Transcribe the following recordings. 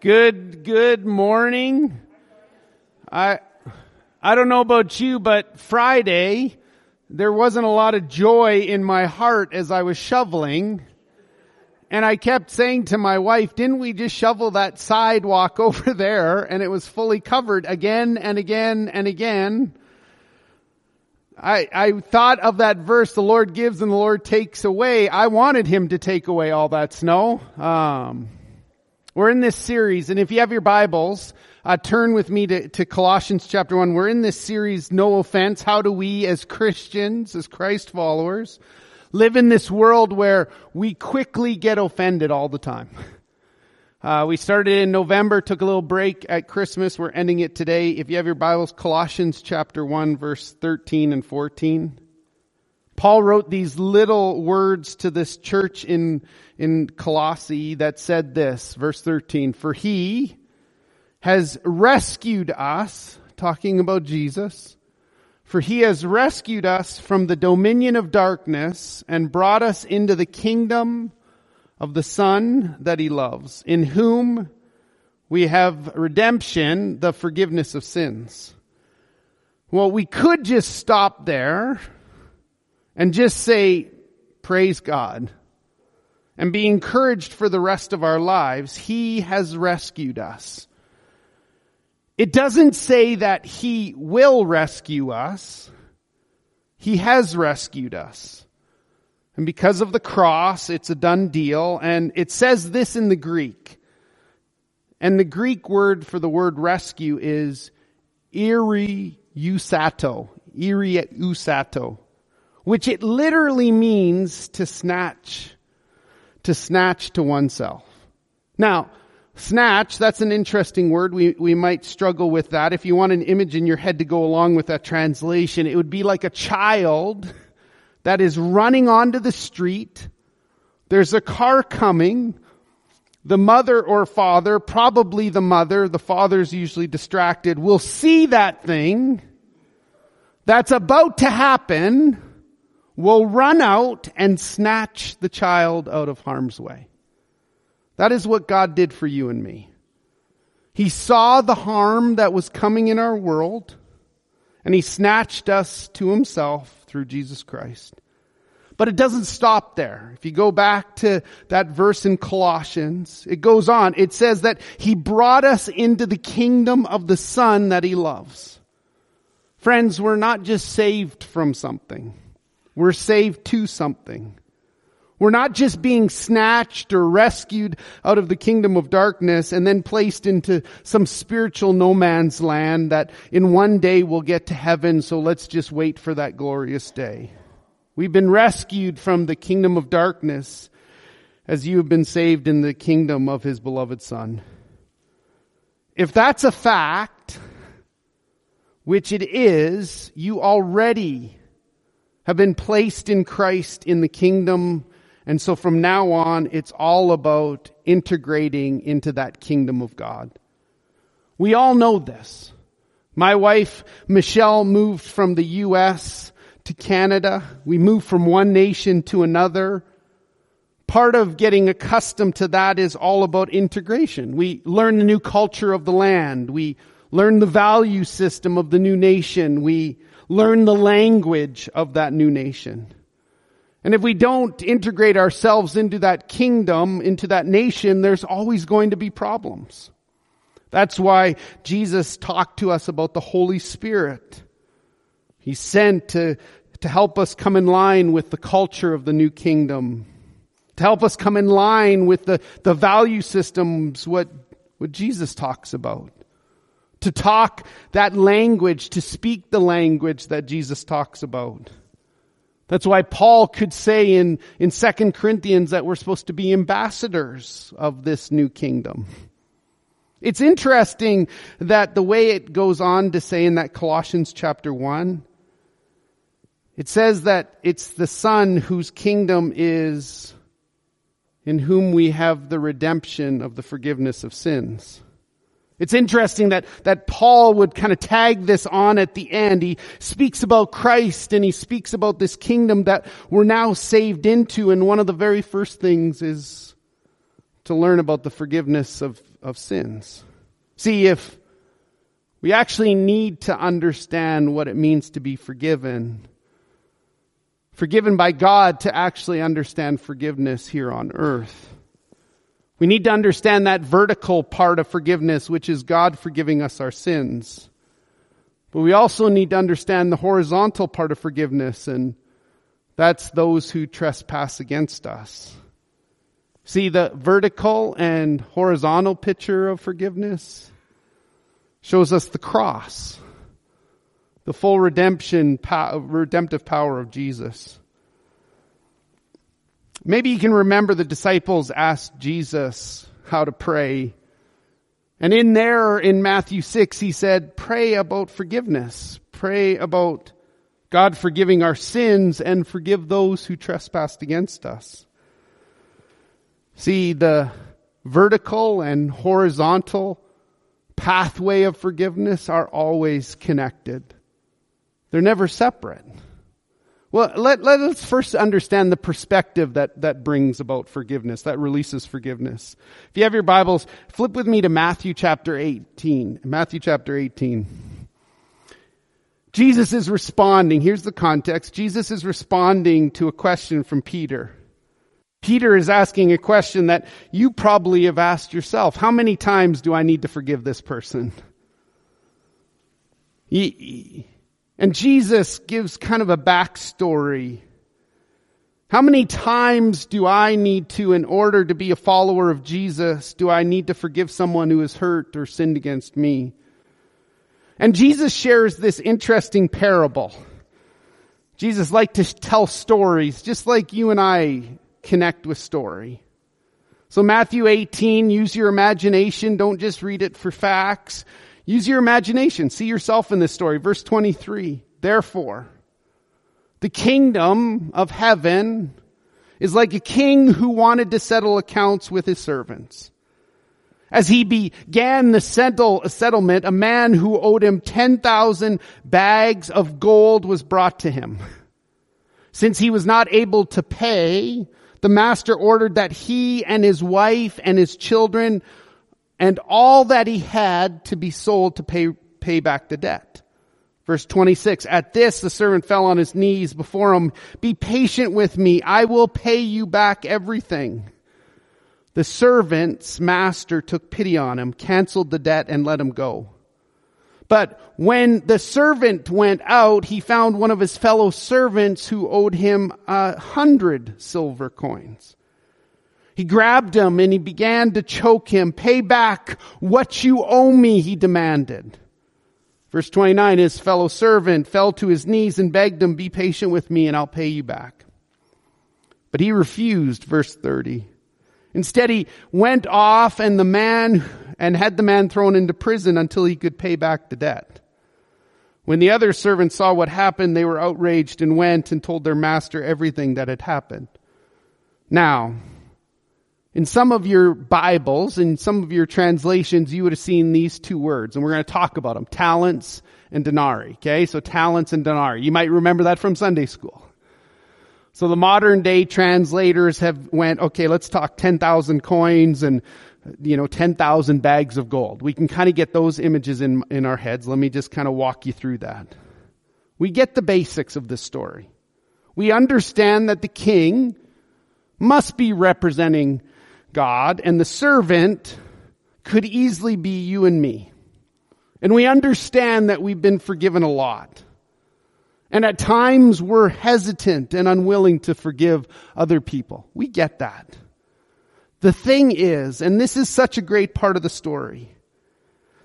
Good, good morning. I, I don't know about you, but Friday, there wasn't a lot of joy in my heart as I was shoveling. And I kept saying to my wife, didn't we just shovel that sidewalk over there? And it was fully covered again and again and again. I, I thought of that verse, the Lord gives and the Lord takes away. I wanted him to take away all that snow. Um, we're in this series, and if you have your Bibles, uh, turn with me to, to Colossians chapter 1. We're in this series, No Offense. How do we as Christians, as Christ followers, live in this world where we quickly get offended all the time? Uh, we started in November, took a little break at Christmas. We're ending it today. If you have your Bibles, Colossians chapter 1, verse 13 and 14. Paul wrote these little words to this church in, in Colossae that said this, verse 13, for he has rescued us, talking about Jesus, for he has rescued us from the dominion of darkness and brought us into the kingdom of the Son that he loves, in whom we have redemption, the forgiveness of sins. Well, we could just stop there and just say, praise God and be encouraged for the rest of our lives. He has rescued us. It doesn't say that He will rescue us. He has rescued us. And because of the cross, it's a done deal. And it says this in the Greek. And the Greek word for the word rescue is iriusato. Iriusato which it literally means to snatch, to snatch to oneself. Now, snatch, that's an interesting word. We, we might struggle with that. If you want an image in your head to go along with that translation, it would be like a child that is running onto the street. There's a car coming. The mother or father, probably the mother, the father's usually distracted, will see that thing that's about to happen will run out and snatch the child out of harm's way. That is what God did for you and me. He saw the harm that was coming in our world and he snatched us to himself through Jesus Christ. But it doesn't stop there. If you go back to that verse in Colossians, it goes on. It says that he brought us into the kingdom of the son that he loves. Friends, we're not just saved from something. We're saved to something. We're not just being snatched or rescued out of the kingdom of darkness and then placed into some spiritual no man's land that in one day we'll get to heaven, so let's just wait for that glorious day. We've been rescued from the kingdom of darkness as you have been saved in the kingdom of his beloved son. If that's a fact, which it is, you already have been placed in Christ in the kingdom. And so from now on, it's all about integrating into that kingdom of God. We all know this. My wife, Michelle, moved from the U.S. to Canada. We moved from one nation to another. Part of getting accustomed to that is all about integration. We learn the new culture of the land. We learn the value system of the new nation. We learn the language of that new nation. And if we don't integrate ourselves into that kingdom, into that nation, there's always going to be problems. That's why Jesus talked to us about the Holy Spirit. He sent to, to help us come in line with the culture of the new kingdom, to help us come in line with the, the value systems, what, what Jesus talks about to talk that language, to speak the language that Jesus talks about. That's why Paul could say in, in 2 Corinthians that we're supposed to be ambassadors of this new kingdom. It's interesting that the way it goes on to say in that Colossians chapter 1, it says that it's the Son whose kingdom is in whom we have the redemption of the forgiveness of sins. It's interesting that, that Paul would kind of tag this on at the end. He speaks about Christ and he speaks about this kingdom that we're now saved into. And one of the very first things is to learn about the forgiveness of, of sins. See, if we actually need to understand what it means to be forgiven, forgiven by God to actually understand forgiveness here on earth. We need to understand that vertical part of forgiveness, which is God forgiving us our sins. But we also need to understand the horizontal part of forgiveness, and that's those who trespass against us. See the vertical and horizontal picture of forgiveness shows us the cross, the full redemption, redemptive power of Jesus. Maybe you can remember the disciples asked Jesus how to pray. And in there, in Matthew 6, he said, pray about forgiveness. Pray about God forgiving our sins and forgive those who trespassed against us. See, the vertical and horizontal pathway of forgiveness are always connected. They're never separate. Well, let, let us first understand the perspective that, that brings about forgiveness, that releases forgiveness. If you have your Bibles, flip with me to Matthew chapter 18. Matthew chapter 18. Jesus is responding. Here's the context. Jesus is responding to a question from Peter. Peter is asking a question that you probably have asked yourself. How many times do I need to forgive this person? And Jesus gives kind of a backstory. How many times do I need to, in order to be a follower of Jesus, do I need to forgive someone who has hurt or sinned against me? And Jesus shares this interesting parable. Jesus liked to tell stories, just like you and I connect with story. So Matthew 18, use your imagination. Don't just read it for facts. Use your imagination. See yourself in this story. Verse 23. Therefore, the kingdom of heaven is like a king who wanted to settle accounts with his servants. As he began the settle, settlement, a man who owed him 10,000 bags of gold was brought to him. Since he was not able to pay, the master ordered that he and his wife and his children and all that he had to be sold to pay, pay back the debt. Verse 26, at this the servant fell on his knees before him. Be patient with me. I will pay you back everything. The servant's master took pity on him, canceled the debt and let him go. But when the servant went out, he found one of his fellow servants who owed him a hundred silver coins. He grabbed him and he began to choke him. Pay back what you owe me, he demanded. Verse 29, his fellow servant fell to his knees and begged him, be patient with me and I'll pay you back. But he refused, verse 30. Instead, he went off and the man, and had the man thrown into prison until he could pay back the debt. When the other servants saw what happened, they were outraged and went and told their master everything that had happened. Now, in some of your Bibles, in some of your translations, you would have seen these two words, and we're going to talk about them. Talents and denarii. Okay? So talents and denarii. You might remember that from Sunday school. So the modern day translators have went, okay, let's talk 10,000 coins and, you know, 10,000 bags of gold. We can kind of get those images in, in our heads. Let me just kind of walk you through that. We get the basics of this story. We understand that the king must be representing God, and the servant could easily be you and me. And we understand that we've been forgiven a lot. And at times we're hesitant and unwilling to forgive other people. We get that. The thing is, and this is such a great part of the story,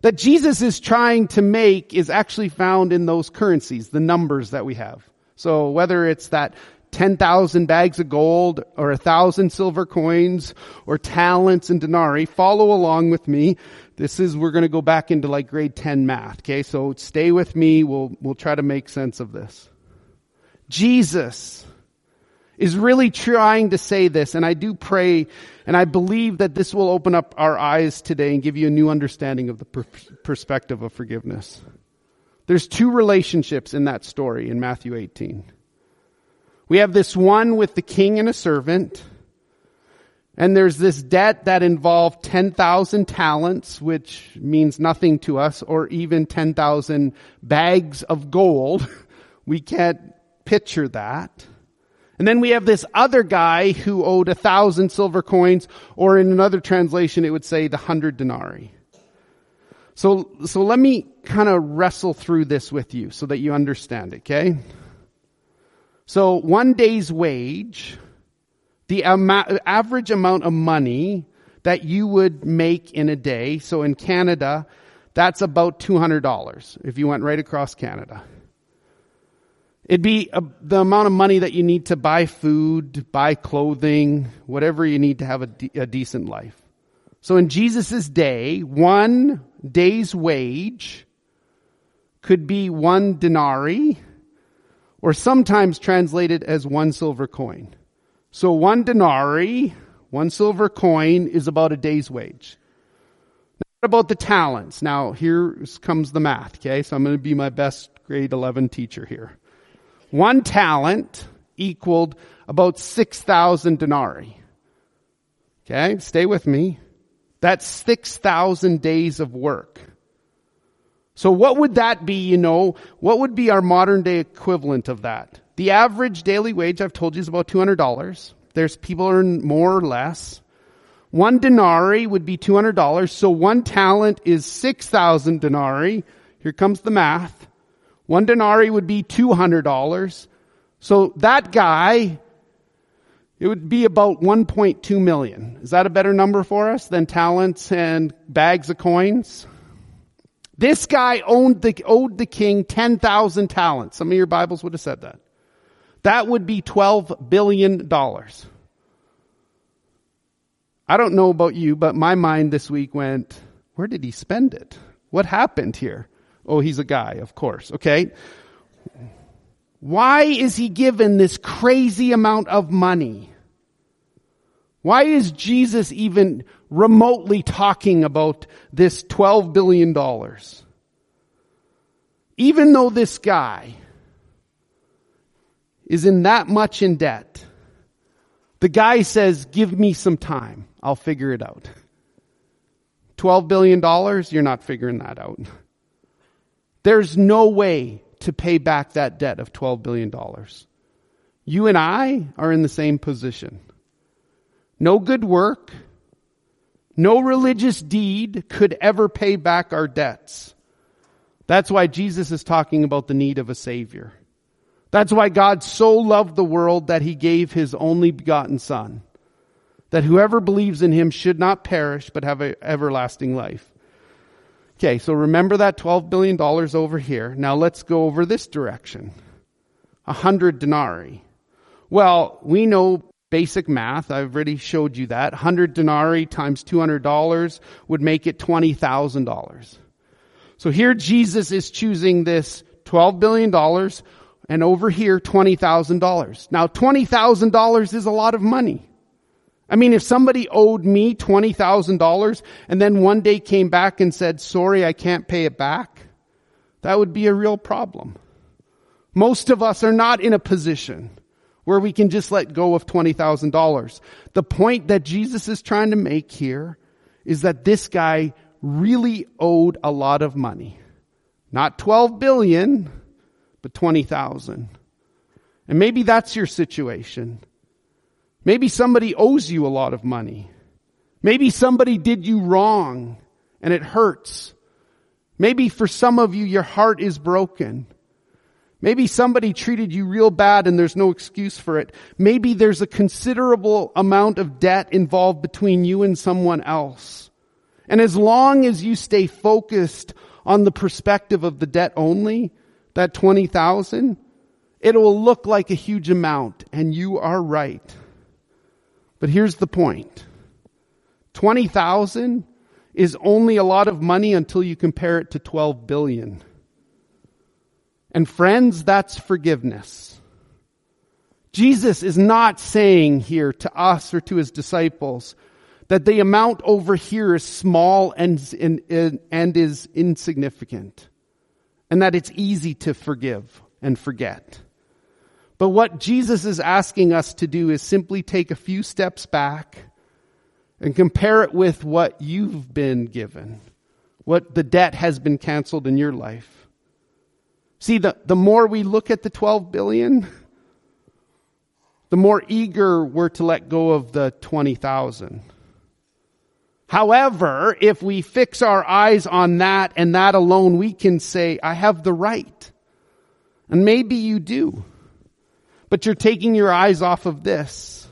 that Jesus is trying to make is actually found in those currencies, the numbers that we have. So whether it's that 10,000 bags of gold or a thousand silver coins or talents and denarii, follow along with me. This is, we're going to go back into like grade 10 math. Okay. So stay with me. We'll, we'll try to make sense of this. Jesus is really trying to say this, and I do pray and I believe that this will open up our eyes today and give you a new understanding of the per- perspective of forgiveness. There's two relationships in that story in Matthew 18. We have this one with the king and a servant. And there's this debt that involved 10,000 talents, which means nothing to us, or even 10,000 bags of gold. We can't picture that. And then we have this other guy who owed a thousand silver coins, or in another translation, it would say the hundred denarii. So, so let me kind of wrestle through this with you so that you understand, it, okay? So one day's wage the amount, average amount of money that you would make in a day. So in Canada, that's about $200 if you went right across Canada. It'd be a, the amount of money that you need to buy food, buy clothing, whatever you need to have a, de- a decent life. So in Jesus' day, one day's wage could be one denarii, or sometimes translated as one silver coin. So one denarii, one silver coin is about a day's wage. What about the talents? Now here comes the math, okay? So I'm going to be my best grade 11 teacher here. One talent equaled about 6,000 denarii. Okay, stay with me. That's 6,000 days of work. So what would that be, you know? What would be our modern day equivalent of that? The average daily wage, I've told you, is about $200. There's people earn more or less. One denarii would be $200. So one talent is 6,000 denarii. Here comes the math. One denarii would be $200. So that guy, it would be about 1.2 million. Is that a better number for us than talents and bags of coins? This guy owned the, owed the king 10,000 talents. Some of your Bibles would have said that. That would be $12 billion. I don't know about you, but my mind this week went, where did he spend it? What happened here? Oh, he's a guy, of course. Okay. Why is he given this crazy amount of money? Why is Jesus even remotely talking about this $12 billion? Even though this guy is in that much in debt. The guy says, give me some time. I'll figure it out. $12 billion, you're not figuring that out. There's no way to pay back that debt of $12 billion. You and I are in the same position. No good work, no religious deed could ever pay back our debts. That's why Jesus is talking about the need of a Savior. That's why God so loved the world that he gave his only begotten son. That whoever believes in him should not perish, but have an everlasting life. Okay, so remember that $12 billion over here. Now let's go over this direction. A hundred denarii. Well, we know basic math. I've already showed you that. 100 denarii times $200 would make it $20,000. So here Jesus is choosing this $12 billion and over here, $20,000. Now, $20,000 is a lot of money. I mean, if somebody owed me $20,000 and then one day came back and said, sorry, I can't pay it back, that would be a real problem. Most of us are not in a position where we can just let go of $20,000. The point that Jesus is trying to make here is that this guy really owed a lot of money. Not 12 billion, but 20,000. And maybe that's your situation. Maybe somebody owes you a lot of money. Maybe somebody did you wrong and it hurts. Maybe for some of you, your heart is broken. Maybe somebody treated you real bad and there's no excuse for it. Maybe there's a considerable amount of debt involved between you and someone else. And as long as you stay focused on the perspective of the debt only, that 20,000, it will look like a huge amount, and you are right. But here's the point. 20,000 is only a lot of money until you compare it to 12 billion. And friends, that's forgiveness. Jesus is not saying here to us or to his disciples that the amount over here is small and, and, and is insignificant and that it's easy to forgive and forget. But what Jesus is asking us to do is simply take a few steps back and compare it with what you've been given, what the debt has been canceled in your life. See, the, the more we look at the 12 billion, the more eager we're to let go of the 20,000. However, if we fix our eyes on that and that alone, we can say, I have the right. And maybe you do. But you're taking your eyes off of this.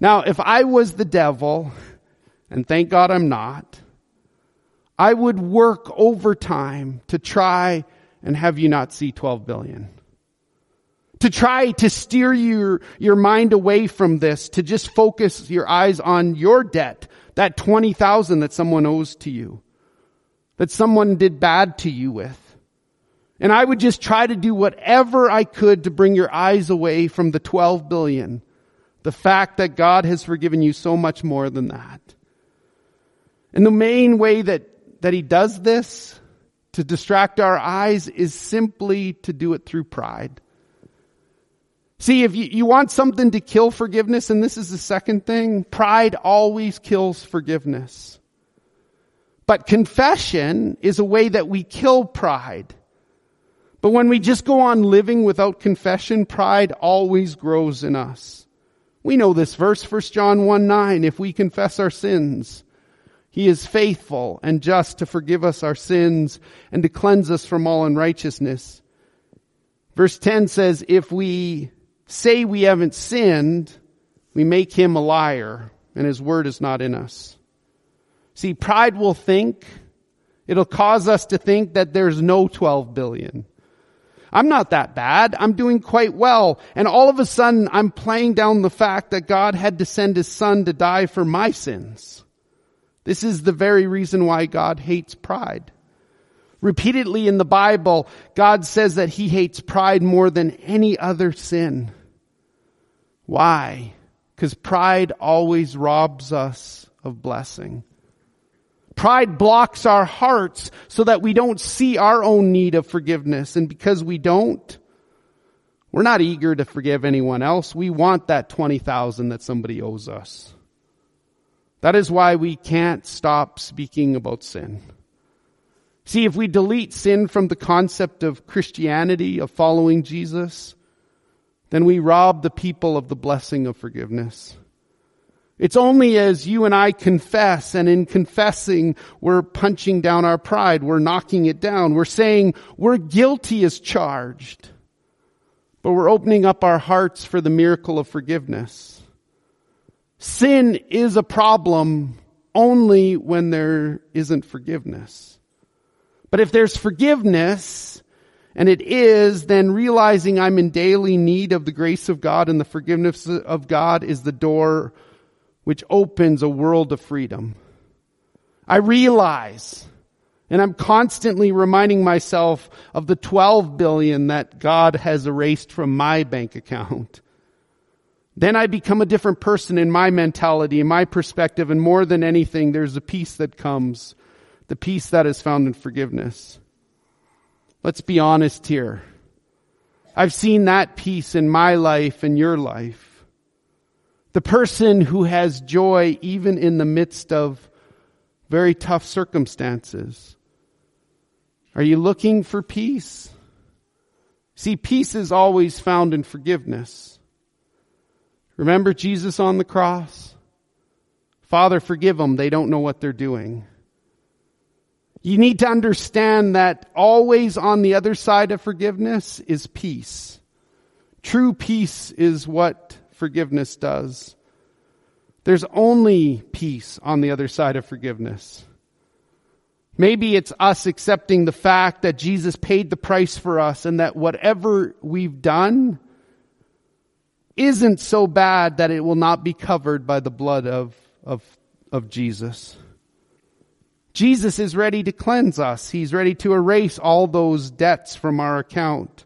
Now, if I was the devil, and thank God I'm not, I would work overtime to try and have you not see 12 billion to try to steer your, your mind away from this, to just focus your eyes on your debt, that 20,000 that someone owes to you, that someone did bad to you with. And I would just try to do whatever I could to bring your eyes away from the 12 billion, the fact that God has forgiven you so much more than that. And the main way that, that he does this to distract our eyes is simply to do it through pride. See, if you, you want something to kill forgiveness, and this is the second thing, pride always kills forgiveness. But confession is a way that we kill pride. But when we just go on living without confession, pride always grows in us. We know this verse, 1 John 1 9, if we confess our sins, he is faithful and just to forgive us our sins and to cleanse us from all unrighteousness. Verse 10 says, if we say we haven't sinned, we make him a liar and his word is not in us. See, pride will think, it'll cause us to think that there's no 12 billion. I'm not that bad. I'm doing quite well. And all of a sudden, I'm playing down the fact that God had to send his son to die for my sins. This is the very reason why God hates pride. Repeatedly in the Bible, God says that he hates pride more than any other sin. Why? Because pride always robs us of blessing. Pride blocks our hearts so that we don't see our own need of forgiveness. And because we don't, we're not eager to forgive anyone else. We want that 20,000 that somebody owes us. That is why we can't stop speaking about sin. See, if we delete sin from the concept of Christianity, of following Jesus, then we rob the people of the blessing of forgiveness. It's only as you and I confess, and in confessing, we're punching down our pride, we're knocking it down, we're saying we're guilty as charged, but we're opening up our hearts for the miracle of forgiveness. Sin is a problem only when there isn't forgiveness. But if there's forgiveness, and it is, then realizing I'm in daily need of the grace of God and the forgiveness of God is the door which opens a world of freedom. I realize, and I'm constantly reminding myself of the 12 billion that God has erased from my bank account. Then I become a different person in my mentality, in my perspective, and more than anything, there's a peace that comes the peace that is found in forgiveness. Let's be honest here. I've seen that peace in my life and your life. The person who has joy even in the midst of very tough circumstances. Are you looking for peace? See, peace is always found in forgiveness. Remember Jesus on the cross? Father, forgive them. They don't know what they're doing. You need to understand that always on the other side of forgiveness is peace. True peace is what forgiveness does. There's only peace on the other side of forgiveness. Maybe it's us accepting the fact that Jesus paid the price for us and that whatever we've done isn't so bad that it will not be covered by the blood of, of, of Jesus. Jesus is ready to cleanse us. He's ready to erase all those debts from our account.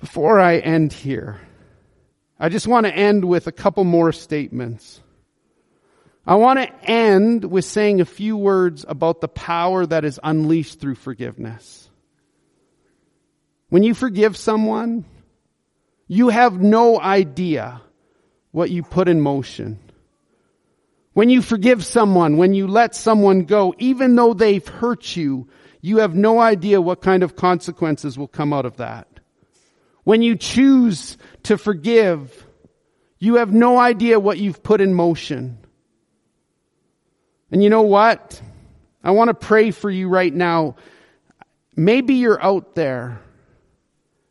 Before I end here, I just want to end with a couple more statements. I want to end with saying a few words about the power that is unleashed through forgiveness. When you forgive someone, you have no idea what you put in motion. When you forgive someone, when you let someone go, even though they've hurt you, you have no idea what kind of consequences will come out of that. When you choose to forgive, you have no idea what you've put in motion. And you know what? I want to pray for you right now. Maybe you're out there.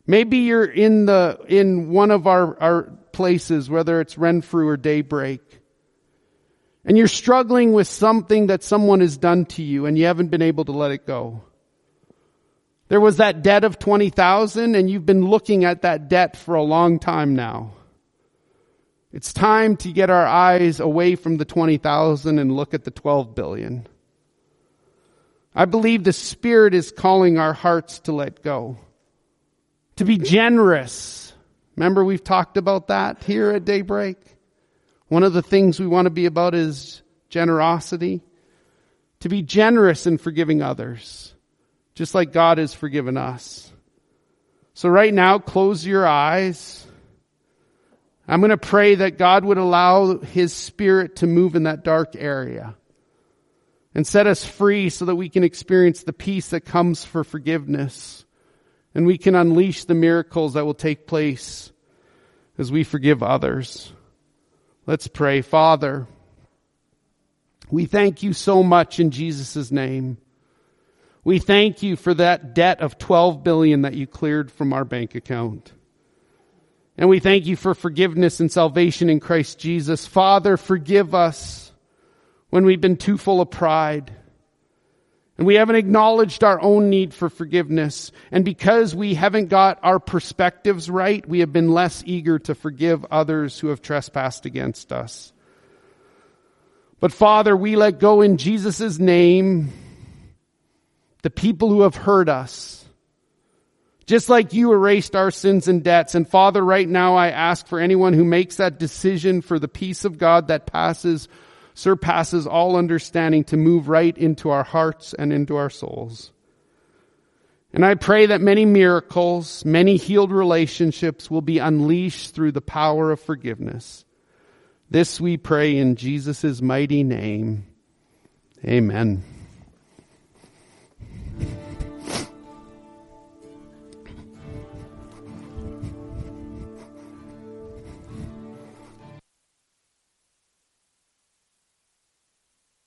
Maybe you're in the, in one of our, our places, whether it's Renfrew or Daybreak. And you're struggling with something that someone has done to you and you haven't been able to let it go. There was that debt of 20,000 and you've been looking at that debt for a long time now. It's time to get our eyes away from the 20,000 and look at the 12 billion. I believe the Spirit is calling our hearts to let go. To be generous. Remember we've talked about that here at daybreak? One of the things we want to be about is generosity. To be generous in forgiving others. Just like God has forgiven us. So right now, close your eyes. I'm going to pray that God would allow His Spirit to move in that dark area and set us free so that we can experience the peace that comes for forgiveness and we can unleash the miracles that will take place as we forgive others. Let's pray. Father, we thank you so much in Jesus' name. We thank you for that debt of 12 billion that you cleared from our bank account. And we thank you for forgiveness and salvation in Christ Jesus. Father, forgive us when we've been too full of pride. And we haven't acknowledged our own need for forgiveness. And because we haven't got our perspectives right, we have been less eager to forgive others who have trespassed against us. But Father, we let go in Jesus' name the people who have hurt us just like you erased our sins and debts. And Father, right now I ask for anyone who makes that decision for the peace of God that passes, surpasses all understanding to move right into our hearts and into our souls. And I pray that many miracles, many healed relationships will be unleashed through the power of forgiveness. This we pray in Jesus' mighty name. Amen.